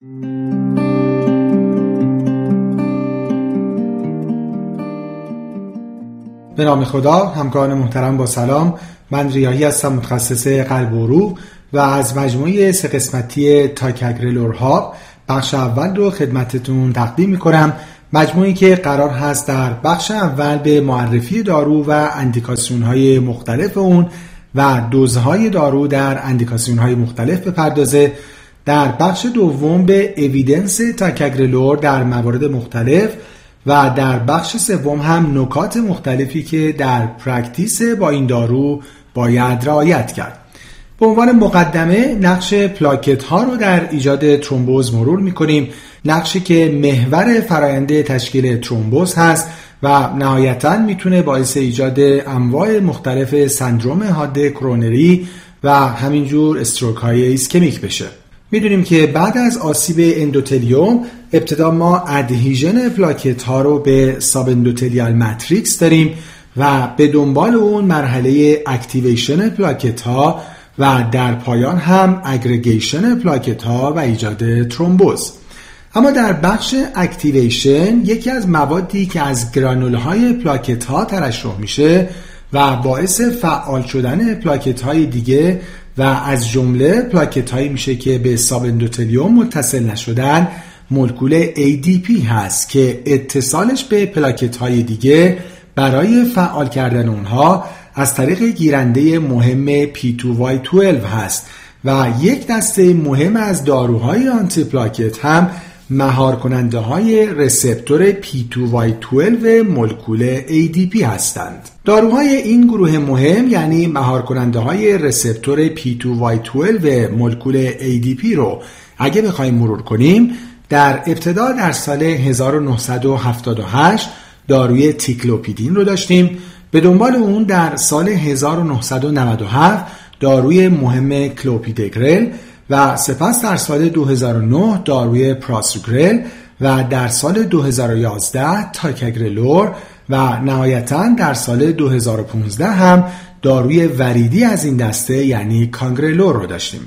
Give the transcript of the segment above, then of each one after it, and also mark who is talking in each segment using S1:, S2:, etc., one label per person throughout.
S1: به نام خدا همکاران محترم با سلام. من ریاهی هستم متخصص قلب و روح و از مجموعه سه قسمتی تاکگرلورها بخش اول رو خدمتتون تقدیم می‌کنم. مجموعی که قرار هست در بخش اول به معرفی دارو و اندیکاسیون های مختلف اون و دوزهای دارو در اندیکاسیون های مختلف بپردازه. در بخش دوم به evidence تیکاگرلور در موارد مختلف و در بخش سوم هم نکات مختلفی که در practice با این دارو باید رعایت کرد. به عنوان مقدمه نقش پلاکت ها رو در ایجاد ترومبوز مرور می‌کنیم. نقشی که محور فرایند تشکیل ترومبوز هست و نهایتا می‌تونه باعث ایجاد انواع مختلف سندروم حاد کرونری و همینجور stroke های ischemic بشه. می‌دونیم که بعد از آسیب اندوتلیوم ابتدا ما adhesion پلاکت ها رو به subendothelial matrix داریم و به دنبال اون مرحله activation پلاکت ها و در پایان هم aggregation پلاکت ها و ایجاد ترومبوز. اما در بخش activation یکی از موادی که از granule های پلاکت ها ترشح میشه و باعث فعال شدن پلاکت های دیگه و از جمله پلاکت هایی میشه که به subendothelium متصل نشدن. مولکول ADP هست که اتصالش به پلاکت های دیگه برای فعال کردن اونها از طریق گیرنده مهم P2Y12 هست و یک دسته مهم از داروهای antiplatelet هم مهار کننده های receptor P2Y12 مولکول ADP هستند. داروهای این گروه مهم یعنی مهار کننده های receptor P2Y12 مولکول ADP رو اگه بخوایم مرور کنیم در ابتدا در سال 1978 داروی تیکلوپیدین رو داشتیم به دنبال اون در سال 1997 داروی مهم کلوپیدگرل و سپس در سال 2009 داروی پراسوگرل و در سال 2011 تاکگرلور و نهایتا در سال 2015 هم داروی وریدی از این دسته یعنی کانگرلور رو داشتیم.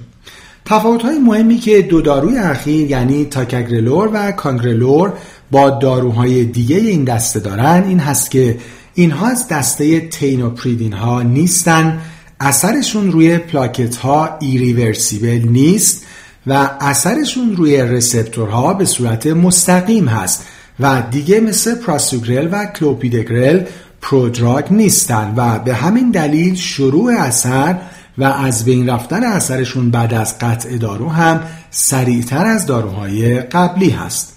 S1: تفاوت های مهمی که دو داروی اخیر یعنی تیکاگرلور و کانگرلور با داروهای دیگه این دسته دارن این هست که اینها از دسته thienopyridine ها نیستن اثرشون روی پلاکت ها irreversible نیست و اثرشون روی receptor ها به صورت مستقیم هست و دیگه مثل پراسوگرل و کلوپیدگرل prodrug نیستن و به همین دلیل شروع اثر و از بین رفتن اثرشون بعد از قطع دارو هم سریعتر از داروهای قبلی هست.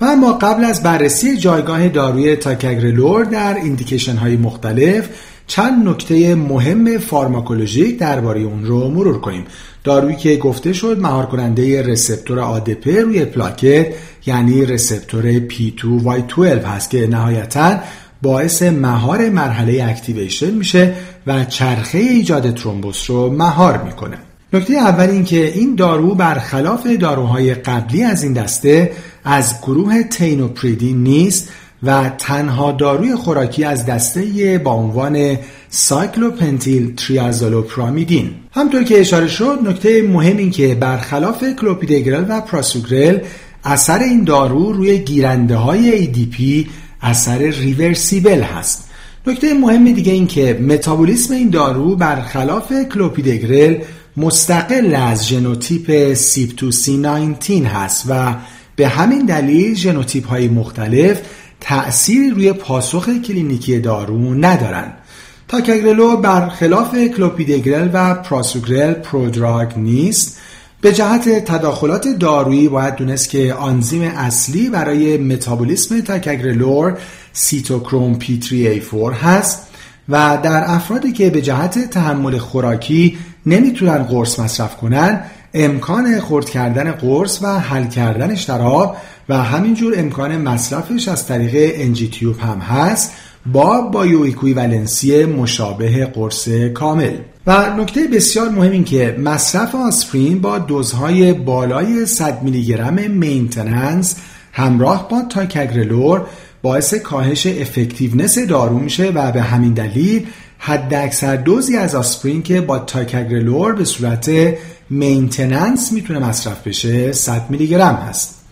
S1: و اما قبل از بررسی جایگاه داروی تیکاگرلور در indication های مختلف چند نکته مهم pharmacologic درباره اون رو مرور کنیم. دارویی که گفته شد مهار کننده receptor ADP روی پلاکت یعنی receptor P2Y12 هست که نهایتا باعث مهار مرحله activation میشه و چرخه ایجاد ترومبوس رو مهار می‌کنه. نکته اول این که این دارو برخلاف داروهای قبلی از این دسته از گروه thienopyridine نیست و تنها داروی خوراکی از دسته با عنوان cyclopentyl triazolopyrimidine همطور که اشاره شد نکته مهم این که برخلاف کلوپیدگرل و پراسوگرل اثر این دارو روی گیرنده های ADP اثر reversible هست. نکته مهم دیگه این که متابولیسم این دارو برخلاف کلوپیدگرل مستقل از ژنوتیپ سیپ سی 19 هست و به همین دلیل ژنوتیپ های مختلف تأثیری روی پاسخ کلینیکی دارو ندارند. تیکاگرلور برخلاف کلوپیدگرل و پراسوگرل prodrug نیست به جهت تداخلات دارویی باید دونست که آنزیم اصلی برای متابولیسم تیکاگرلور سیتوکروم P3A4 هست و در افرادی که به جهت تحمل خوراکی نمی‌تونن قرص مصرف کنن امکان خورد کردن قرص و حل کردنش در آب و همینجور امکان مصرفش از طریق NG tube هم هست با bioequivalency مشابه قرص کامل. و نکته بسیار مهم این که مصرف آسپرین با دوزهای بالای 100 میلی گرم maintenance همراه با تیکاگرلور باعث کاهش effectiveness دارو میشه و به همین دلیل حد اکثر دوزی از آسپرین که با تیکاگرلور به صورت maintenance می‌تونه مصرف بشه 100 میلی گرم هست.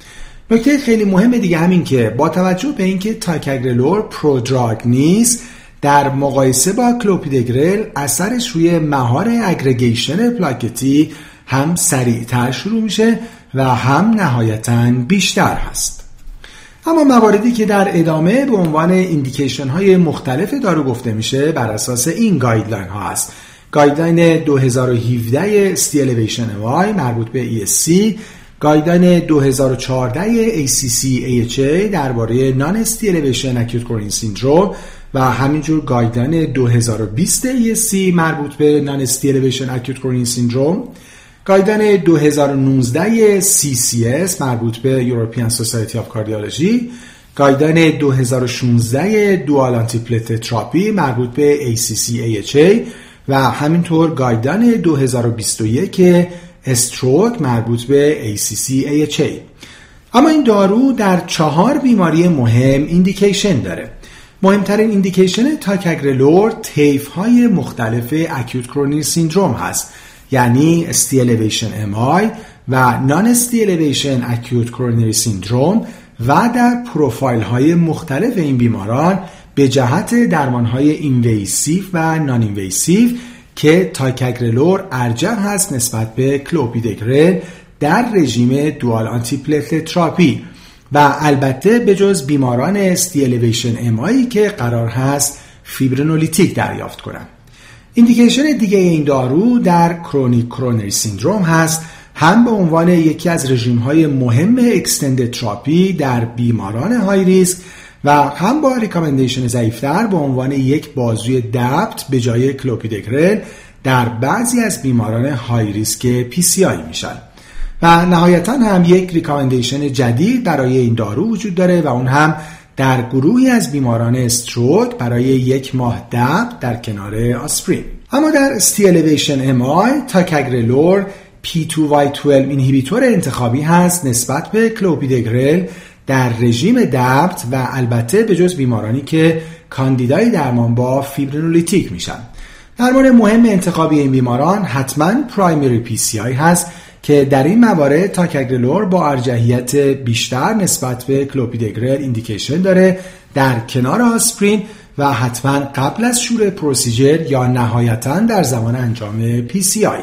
S1: نکته خیلی مهم دیگه همین که با توجه به اینکه تیکاگرلور prodrug نیست در مقایسه با کلوپیدگرل اثرش روی مهار aggregation پلاکتی هم سریعتر شروع میشه و هم نهایتا بیشتر هست. اما مواردی که در ادامه به عنوان indication های مختلف دارو گفته میشه بر اساس این guideline ها هست. guideline 2017 سی وای مربوط به ESC guideline 2014 ACC AHA درباره non-ST elevation acute coronary syndrome و همینجور guideline 2020 ESC مربوط به non-ST elevation acute coronary syndrome guideline 2019 CCS مربوط به European Society of Cardiology. guideline 2016 dual antiplatelet therapy مربوط به ACC AHA و همینطور guideline 2021 stroke مربوط به ACC AHA اما این دارو در چهار بیماری مهم indication داره. مهمترین indication ticagrelor طیف های مختلف acute coronary syndrome هست یعنی ST elevation MI و non ST elevation acute coronary syndrome و در پروفایل های مختلف این بیماران به جهت درمان های invasive و non invasive که ticagrelor ارجح هست نسبت به کلوپیدگرل در رژیم dual anti therapy و البته به جز بیماران ST elevation MI ای که قرار هست fibrinolytic دریافت کنند. indication دیگه این دارو در chronic coronary syndrome هست هم به عنوان یکی از رژیم های مهم extended therapy در بیماران high risk و هم با recommendation ضعیفتر به عنوان یک بازوی DAPT به جای کلوپیدگرل در بعضی از بیماران high risk PCI میشن. و نهایتا هم یک recommendation جدید برای این دارو وجود داره و اون هم در گروهی از بیماران stroke برای یک ماه DAPT در کنار آسپرین. اما در ST elevation MI ticagrelor P2Y12 inhibitor انتخابی هست نسبت به کلوپیدگرل در رژیم DAPT و البته به جز بیمارانی که کاندیدای درمان با fibrinolytic میشن درمان مهم انتخابی این بیماران حتما primary PCI هست که در این موارد ticagrelor با ارجحیت بیشتر نسبت به clopidogrel indication داره در کنار آسپرین و حتما قبل از شروع procedure یا نهایتا در زمان انجام PCI.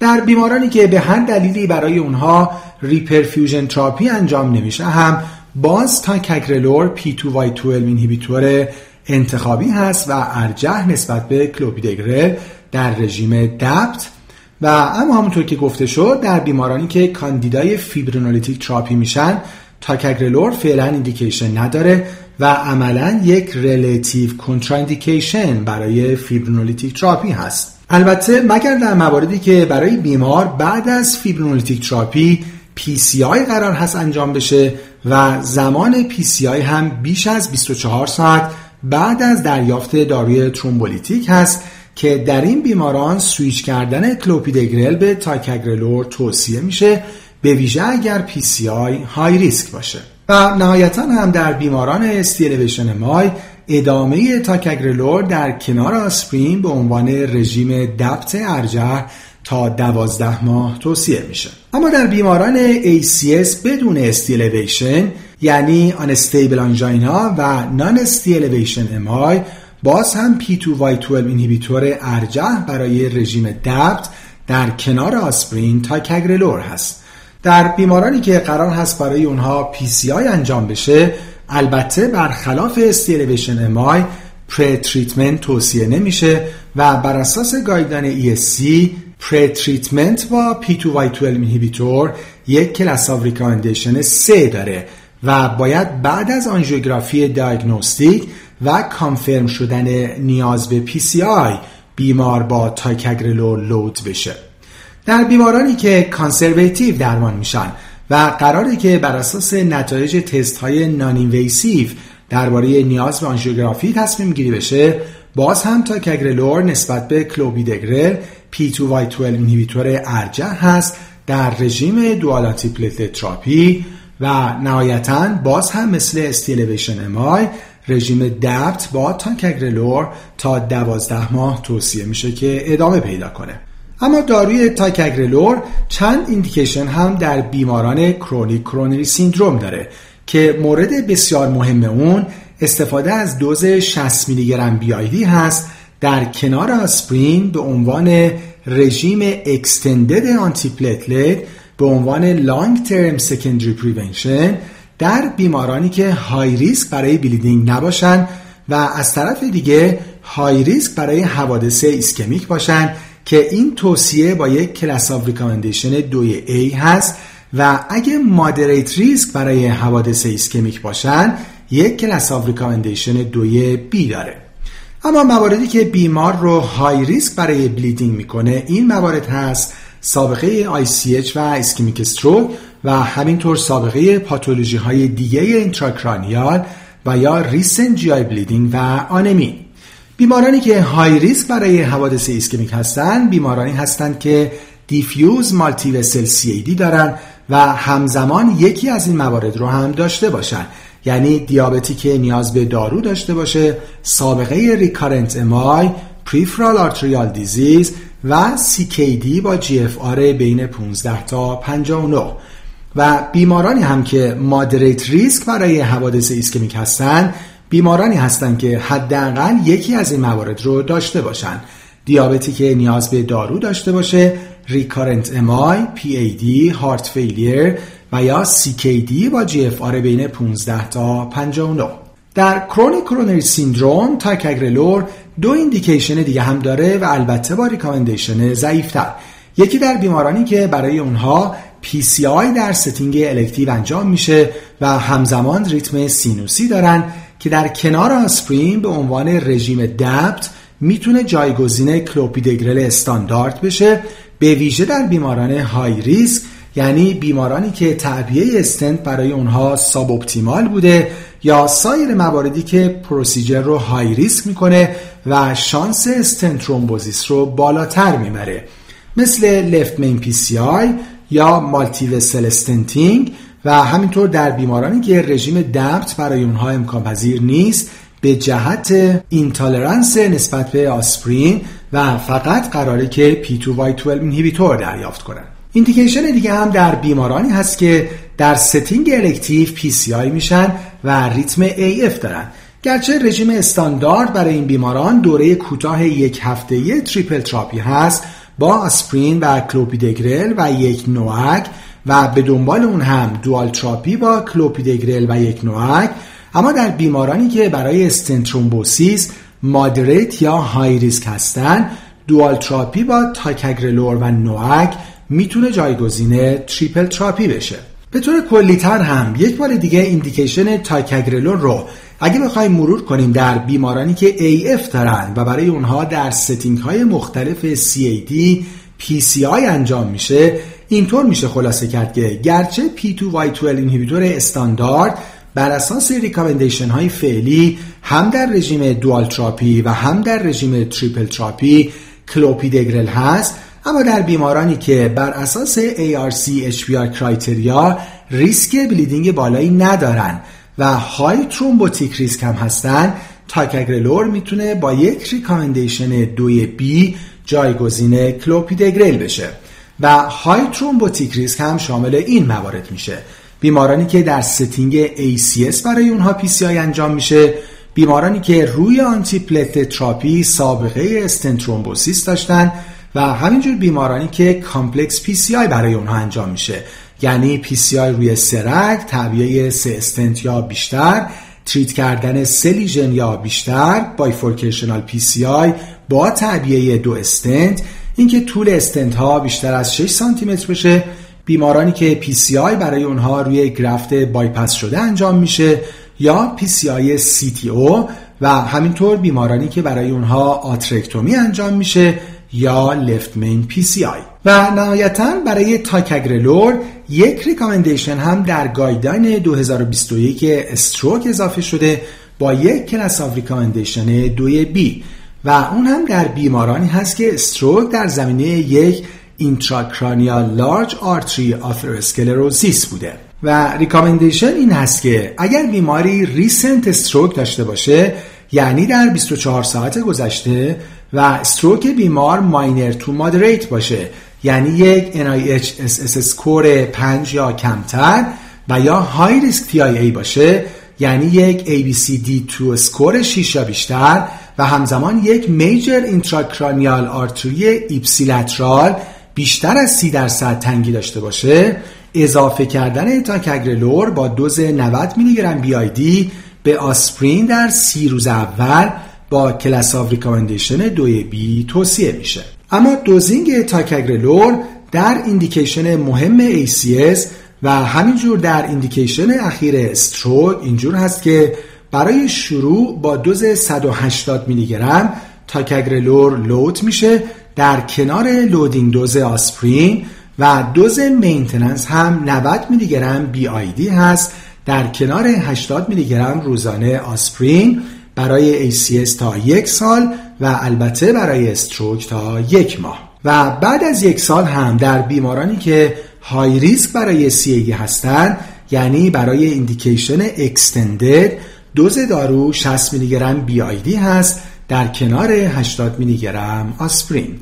S1: در بیمارانی که به هر دلیلی برای اونها reperfusion therapy انجام نمیشه هم باز ticagrelor P2Y12 inhibitor انتخابی هست و ارجح نسبت به کلوپیدگرل در رژیم DAPT. و اما همونطور که گفته شد در بیمارانی که کاندیدای fibrinolytic therapy میشن ticagrelor فعلا indication نداره و عملا یک relative contraindication برای fibrinolytic therapy هست. البته مگر در مواردی که برای بیمار بعد از fibrinolytic therapy PCI قرار هست انجام بشه و زمان PCI هم بیش از 24 ساعت بعد از دریافت داروی thrombolytic هست که در این بیماران سویچ کردن کلوپیدگرل به ticagrelor توصیه میشه به ویژه اگر PCI high risk باشه. و نهایتا هم در بیماران ST elevation MI ادامه ticagrelor در کنار آسپرین به عنوان رژیم DAPT ارجح تا دوازده ماه توصیه میشه. اما در بیماران ACS بدون ST elevation یعنی unstable angina و non ST elevation MI باز هم P2Y12 inhibitor ارجح برای رژیم DAPT در کنار آسپرین ticagrelor هست. در بیمارانی که قرار هست برای اونها PCI انجام بشه البته برخلاف ST elevation MI pretreatment توصیه نمیشه و بر اساس guideline ESC pretreatment با P2Y12 inhibitor یک class of recommendation 3 داره و باید بعد از آنژیوگرافی diagnostic و confirm شدن نیاز به PCI بیمار با ticagrelor load بشه. در بیمارانی که conservative درمان میشن و قراره که بر اساس نتایج تست های non درباره نیاز به آنژیوگرافی تصمیم گیری بشه باز هم ticagrelor نسبت به کلوبیدگرل P2Y12 inhibitor ارجح هست در رژیم platelet therapy و نهایتا باز هم مثل ST elevation MI رژیم DAPT با ticagrelor تا دوازده ماه توصیه میشه که ادامه پیدا کنه. اما داروی ticagrelor چند indication هم در بیماران chronic coronary syndrome داره که مورد بسیار مهم اون استفاده از دوز 60 میلی گرم BD هست در کنار آسپرین به عنوان رژیم extended antiplatelet به عنوان long term secondary prevention در بیمارانی که high risk برای bleeding نباشن و از طرف دیگه high risk برای حوادث ایسکمیک باشن که این توصیه با یک class of recommendation دوی A هست و اگه moderate risk برای حوادث ایسکمیک باشن یک class of recommendation دوی B داره. اما مواردی که بیمار رو high risk برای bleeding می‌کنه این موارد هست سابقه ICH و ischemic stroke و همینطور سابقه پاتولوژی های دیگه intracranial و یا recent GI bleeding و آنمی. بیمارانی که high risk برای حوادث ایسکمیک هستند بیمارانی هستند که diffuse multivessel CAD دارن و همزمان یکی از این موارد رو هم داشته باشن. یعنی دیابتی که نیاز به دارو داشته باشه سابقه recurrent MI peripheral arterial disease و CKD با GFR بین 15 تا 59 و بیمارانی هم که moderate risk برای حوادث ایسکمیک هستند بیمارانی هستند که حداقل یکی از این موارد رو داشته باشند دیابتی که نیاز به دارو داشته باشه recurrent MI PAD heart failure و یا CKD با GFR بین 15 تا 59 در chronic coronary syndrome ticagrelor دو indication دیگه هم داره و البته با recommendation ضعیفتر. یکی در بیمارانی که برای اونها PCI در setting elective انجام میشه و همزمان ریتم سینوسی دارن که در کنار آسپرین به عنوان رژیم DAPT می‌تونه جایگزین کلوپیدگرل استاندارد بشه به ویژه در بیماران high risk یعنی بیمارانی که تعبیه استنت برای اونها suboptimal بوده یا سایر مواردی که procedure رو high risk می‌کنه و شانس stent thrombosis رو بالاتر می‌بره مثل left main PCI یا multi-vessel stenting و همینطور در بیمارانی که رژیم DAPT برای اونها امکان پذیر نیست به جهت intolerance نسبت به آسپرین و فقط قراره که P2Y12 inhibitor دریافت کنند. indication دیگه هم در بیمارانی هست که در setting elective PCI میشن و ریتم AF دارن. گرچه رژیم استاندارد برای این بیماران دوره کوتاه یک هفته triple therapy هست با آسپرین و کلوپیدگرل و یک NOAC و به دنبال اون هم dual therapy با کلوپیدگرل و یک NOAC اما در بیمارانی که برای stent thrombosis moderate یا high risk هستن dual therapy با ticagrelor و NOAC می‌تونه جایگزین triple therapy بشه. به طور کلیتر هم یک بار دیگه indication ticagrelor رو اگه بخوایم مرور کنیم در بیمارانی که AF دارن و برای اونها در setting های مختلف CAD PCI انجام میشه اینطور میشه خلاصه کرد که گرچه P2Y12 inhibitor استاندارد بر اساس recommendation های فعلی هم در رژیم dual therapy و هم در رژیم triple therapy clopidogrel هست اما در بیمارانی که بر اساس ARC HBR criteria ریسک bleeding بالایی ندارن و high thrombotic risk هم هستن ticagrelor می‌تونه با یک recommendation دوی b جایگزین کلوپیدگرل بشه و high thrombotic risk هم شامل این موارد میشه. بیمارانی که در setting ACS برای اونها PCI انجام میشه بیمارانی که روی antiplatelet therapy سابقه stent thrombosis داشتن و همینجور بیمارانی که complex PCI برای اونها انجام میشه. یعنی PCI روی سه رگ تعبیه سه استنت یا بیشتر treat کردن سه lesion یا بیشتر bifurcational PCI با تعبیه دو استنت. اینکه طول استنت ها بیشتر از 6 سانتی متر بشه. بیمارانی که PCI برای اونها روی graft bypass شده انجام میشه. یا CTO و همینطور بیمارانی که برای اونها atherectomy انجام میشه یا left main PCI و نهایتا برای ticagrelor یک recommendation هم در guideline 2021 stroke اضافه شده با یک class of recommendation دوی b و اون هم در بیمارانی هست که stroke در زمینه یک intracranial large artery atherosclerosis بوده. و recommendation این هست که اگر بیماری recent stroke داشته باشه یعنی در 24 ساعت گذشته و stroke بیمار minor to moderate باشه یعنی یک NIH score 5 یا کمتر و یا high risk TIA باشه یعنی یک ABCD2 score 6 یا بیشتر و همزمان یک major intracranial artery ipsilateral بیشتر از 30 درصد تنگی داشته باشه. اضافه کردن ticagrelor با دوز 90 میلی گرم BID به آسپرین در سی روز اول با class of recommendation دوی b توصیه میشه. اما dosing ticagrelor در indication مهم ACS و همینجور در indication اخیر stroke اینجور هست که برای شروع با دوز 180 میلی گرم ticagrelor load میشه در کنار loading dose آسپرین و dose maintenance هم 90 میلی گرم BID هست در کنار 80 میلی گرم روزانه آسپرین برای ACS تا یک سال و البته برای stroke تا یک ماه. و بعد از یک سال هم در بیمارانی که high risk برای CAD هستند یعنی برای indication extended دوز دارو 60 میلی گرم BID هست در کنار 80 میلی گرم آسپرین.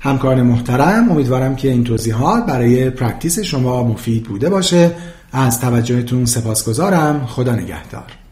S1: همکاران محترم امیدوارم که این توضیحات برای practice شما مفید بوده باشه. از توجهتون سپاسگزارم. خدا نگهدار.